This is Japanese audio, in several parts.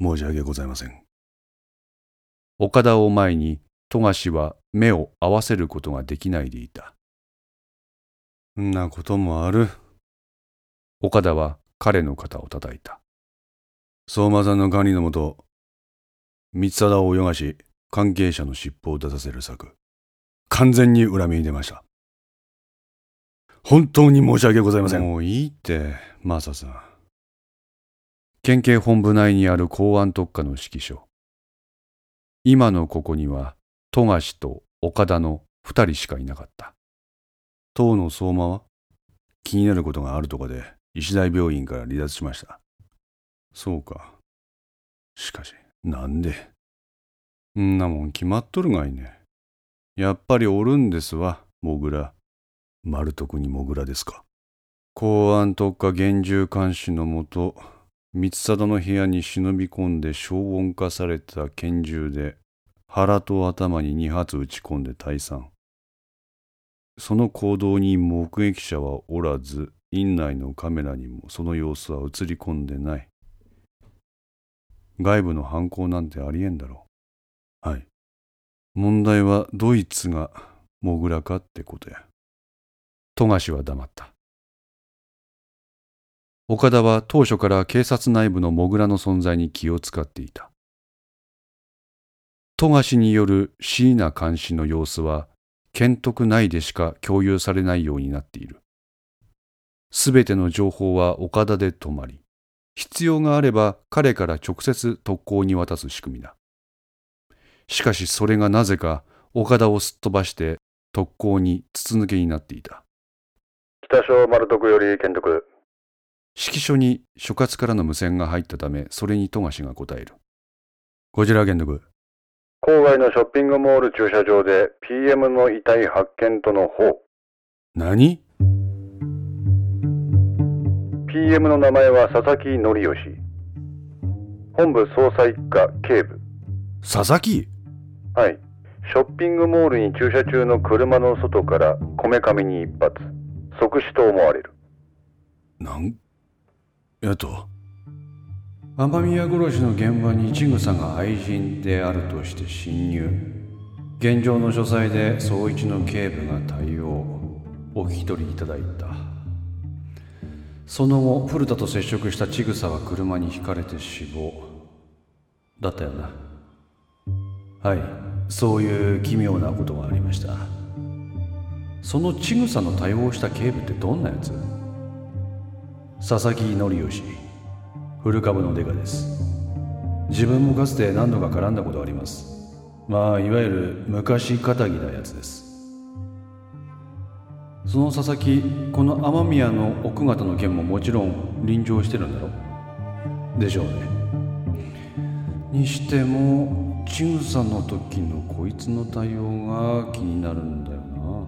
申し訳ございません。岡田を前に富樫は目を合わせることができないでいた。んなこともある。岡田は彼の肩を叩いた。相馬さんの管理のもと、三貞を泳がし、関係者の尻尾を出させる策。完全に恨みに出ました。本当に申し訳ございません。もういいって、マサさん。県警本部内にある公安特化の指揮所。今のここには、富樫と岡田の二人しかいなかった。当の相馬は気になることがあるとかで、医大病院から離脱しました。そうか。しかし、なんで？んなもん決まっとるがいね。やっぱりおるんですわ、モグラ。丸徳にモグラですか。公安特化厳重監視のもと、三貞の部屋に忍び込んで消音化された拳銃で腹と頭に二発撃ち込んで退散。その行動に目撃者はおらず、院内のカメラにもその様子は映り込んでない。外部の犯行なんてありえんだろう。はい。問題はドイツがモグラかってことや。富樫は黙った。岡田は当初から警察内部のモグラの存在に気を使っていた。富樫による椎名監視の様子は、県徳内でしか共有されないようになっている。すべての情報は岡田で止まり、必要があれば彼から直接特攻に渡す仕組みだ。しかしそれがなぜか岡田をすっ飛ばして特攻に筒抜けになっていた。北小丸徳より県徳。指揮所に所轄からの無線が入ったため、それに富樫が答える。こちら県徳。郊外のショッピングモール駐車場で PM の遺体発見との報。何 ?PM の名前は佐々木則義。本部捜査一課警部。佐々木？はい。ショッピングモールに駐車中の車の外からこめかみに一発。即死と思われる。なん？やと雨宮殺しの現場に千草が愛人であるとして侵入。現状の書斎で総一の警部が対応。お聞き取りいただいた。その後古田と接触した千草は車にひかれて死亡。だったよな。はい。そういう奇妙なことがありました。その千草の対応した警部ってどんなやつ佐々木則義。古株のデカです。自分もかつて何度か絡んだことあります。まあいわゆる昔かたぎなやつです。その佐々木この雨宮の奥方の件ももちろん臨場してるんだろでしょうね。にしても千草の時のこいつの対応が気になるんだよな。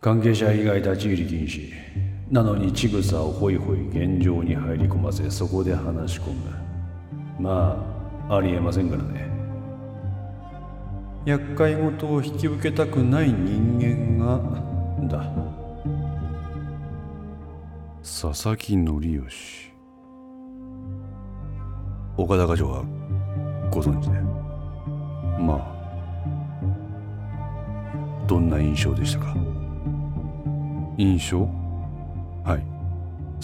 関係者以外立ち入り禁止。なのにちぐさをホイホイ現状に入り込ませそこで話し込む。まあありえませんからね。厄介事を引き受けたくない人間が。だ。佐々木則義。岡田課長はご存知で。まあどんな印象でしたか？印象？はい。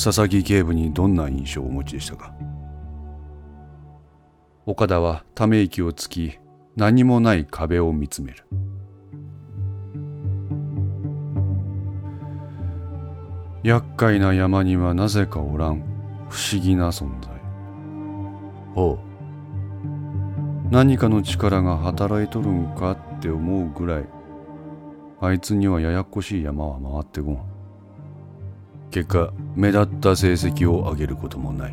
佐々木警部にどんな印象をお持ちでしたか？岡田はため息をつき何もない壁を見つめる。厄介な山にはなぜかおらん不思議な存在。ほう。何かの力が働いとるんかって思うぐらいあいつにはややこしい山は回ってこん結果目立った成績を上げることもない。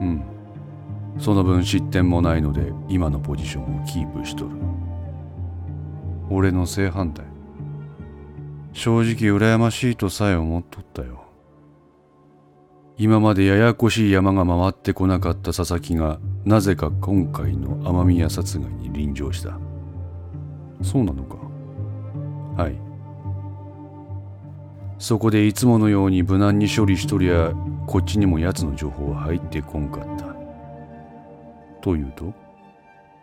うん。その分失点もないので今のポジションをキープしとる。俺の正反対。正直羨ましいとさえ思っとったよ。今までややこしい山が回ってこなかった佐々木がなぜか今回の雨宮殺害に臨場した。そうなのか。はい。そこでいつものように無難に処理しとりゃこっちにも奴の情報は入ってこんかった。というと、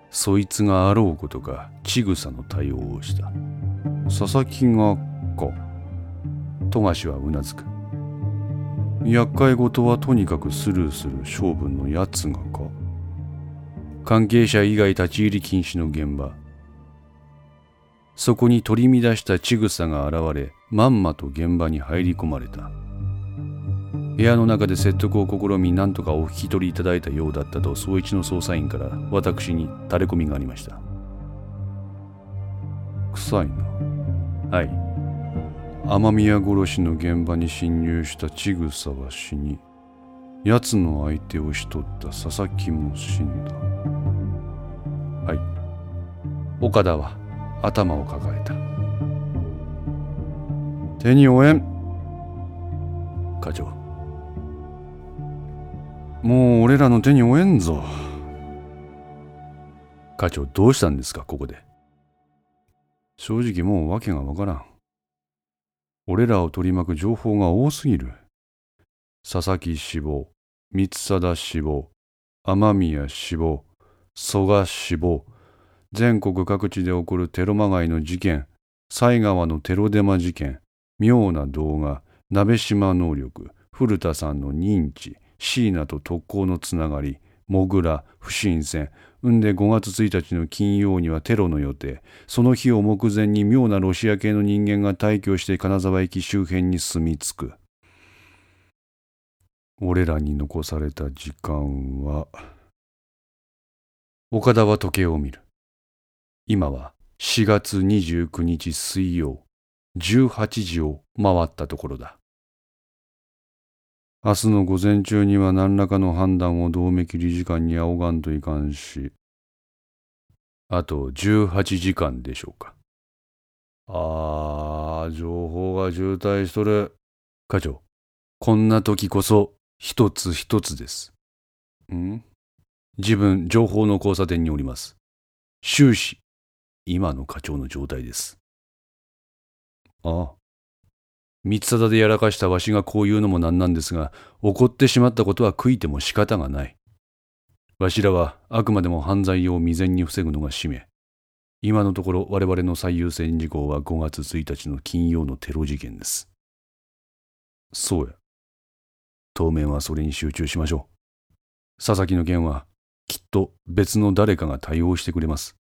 そいつがあろうことかちぐさの対応をした。佐々木がか。富樫はうなずく。厄介事はとにかくスルーする性分のやつがか。関係者以外立ち入り禁止の現場。そこに取り乱したちぐさが現れ、まんまと現場に入り込まれた。部屋の中で説得を試み何とかお引き取りいただいたようだったと総一の捜査員から私に垂れ込みがありました。臭いな。はい。雨宮殺しの現場に侵入した千草は死に奴の相手をしとった佐々木も死んだ。はい。岡田は頭を抱えた。手に負えん課長もう俺らの手に負えんぞ。課長どうしたんですか、ここで？正直もう訳がわからん。俺らを取り巻く情報が多すぎる。佐々木死亡、三貞死亡、雨宮死亡、蘇我死亡、全国各地で起こるテロまがいの事件、犀川のテロデマ事件、妙な動画、鍋島能力、古田さんの認知、椎名と特攻のつながり、モグラ、不審船、んで5月1日の金曜にはテロの予定、その日を目前に妙なロシア系の人間が退去して金沢駅周辺に住み着く。俺らに残された時間は、岡田は時計を見る。今は4月29日水曜、18時を回ったところだ。明日の午前中には何らかの判断を同盟理事官に仰がんといかんし、あと18時間でしょうか。ああ、情報が渋滞しとる。課長、こんな時こそ一つ一つです。ん？自分、情報の交差点におります。終始、今の課長の状態です。ああ。三貞でやらかしたわしがこう言うのもなんなんですが、怒ってしまったことは悔いても仕方がない。わしらはあくまでも犯罪を未然に防ぐのが使命。今のところ我々の最優先事項は5月1日の金曜のテロ事件です。そうや。当面はそれに集中しましょう。佐々木の件はきっと別の誰かが対応してくれます。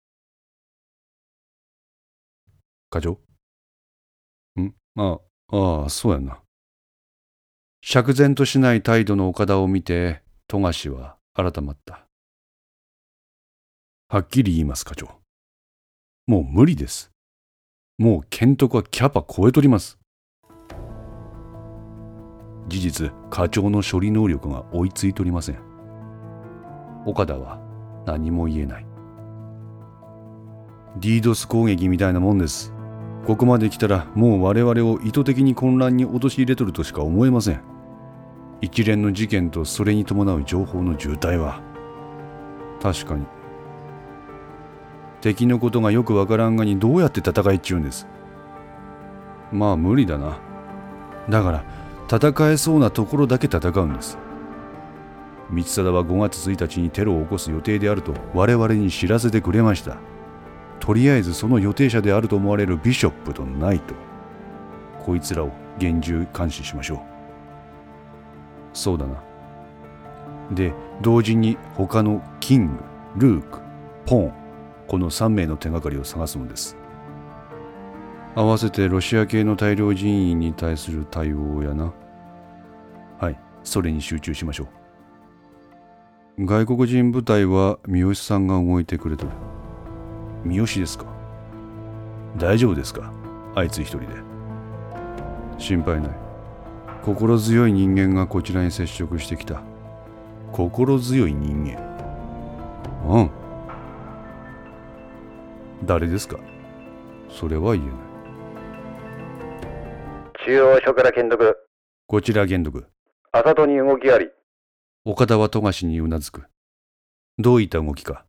課長ああ、あ、そうやな。釈然としない態度の岡田を見て、富樫は改まった。はっきり言います課長。もう無理です。もう監督はキャパ超えとります。事実、課長の処理能力が追いついとりません。岡田は何も言えない。ディードス攻撃みたいなもんです。ここまで来たらもう我々を意図的に混乱に陥れとるとしか思えません。一連の事件とそれに伴う情報の渋滞は。確かに。敵のことがよくわからんがにどうやって戦いっちゅうんです。まあ無理だな。だから戦えそうなところだけ戦うんです。光貞は5月1日にテロを起こす予定であると我々に知らせてくれました。とりあえずその予定者であると思われるビショップとナイトこいつらを厳重監視しましょう。そうだな。で同時に他のキングルークポンこの3名の手がかりを探すのです。合わせてロシア系の大量人員に対する対応やな。はいそれに集中しましょう。外国人部隊は三好さんが動いてくれとる三好ですか？大丈夫ですか？あいつ一人で。心配ない。心強い人間がこちらに接触してきた。心強い人間。うん。誰ですか？それは言えない。中央署から検督こちら玄徳朝戸に動きあり。岡田は富樫にうなずく。どういった動きか？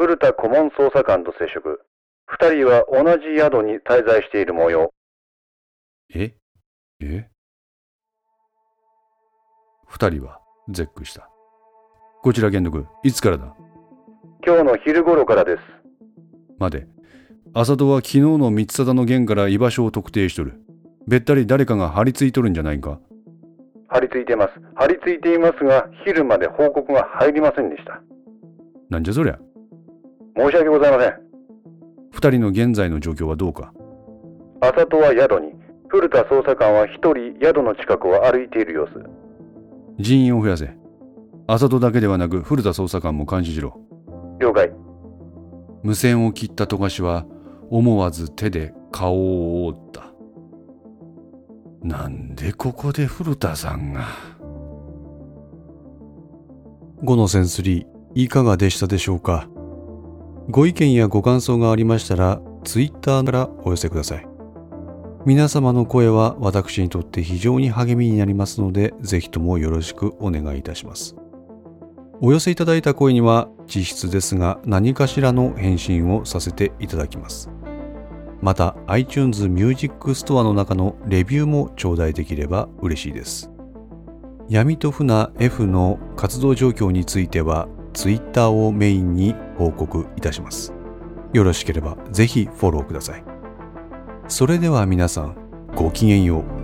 古田顧問捜査官と接触。二人は同じ宿に滞在している模様。え？え？二人は絶句した。こちら玄徳、いつからだ？今日の昼頃からです。待て。浅戸は昨日の三貞の弦から居場所を特定しとる。べったり誰かが張り付いとるんじゃないか？張り付いています。張り付いていますが、昼まで報告が入りませんでした。なんじゃそりゃ。申し訳ございません。二人の現在の状況はどうか？浅戸は宿に、古田捜査官は一人宿の近くを歩いている様子。人員を増やせ。浅戸だけではなく古田捜査官も監視しろ。了解。無線を切った富樫は思わず手で顔を覆った。なんでここで古田さんが？5のセンス3いかがでしたでしょうか？ご意見やご感想がありましたら Twitter からお寄せください。皆様の声は私にとって非常に励みになりますのでぜひともよろしくお願いいたします。お寄せいただいた声には実質ですが何かしらの返信をさせていただきます。また iTunes Music Store の中のレビューも頂戴できれば嬉しいです。闇と船 F の活動状況については Twitter をメインに報告いたします。よろしければぜひフォローください。それでは皆さん、ごきげんよう。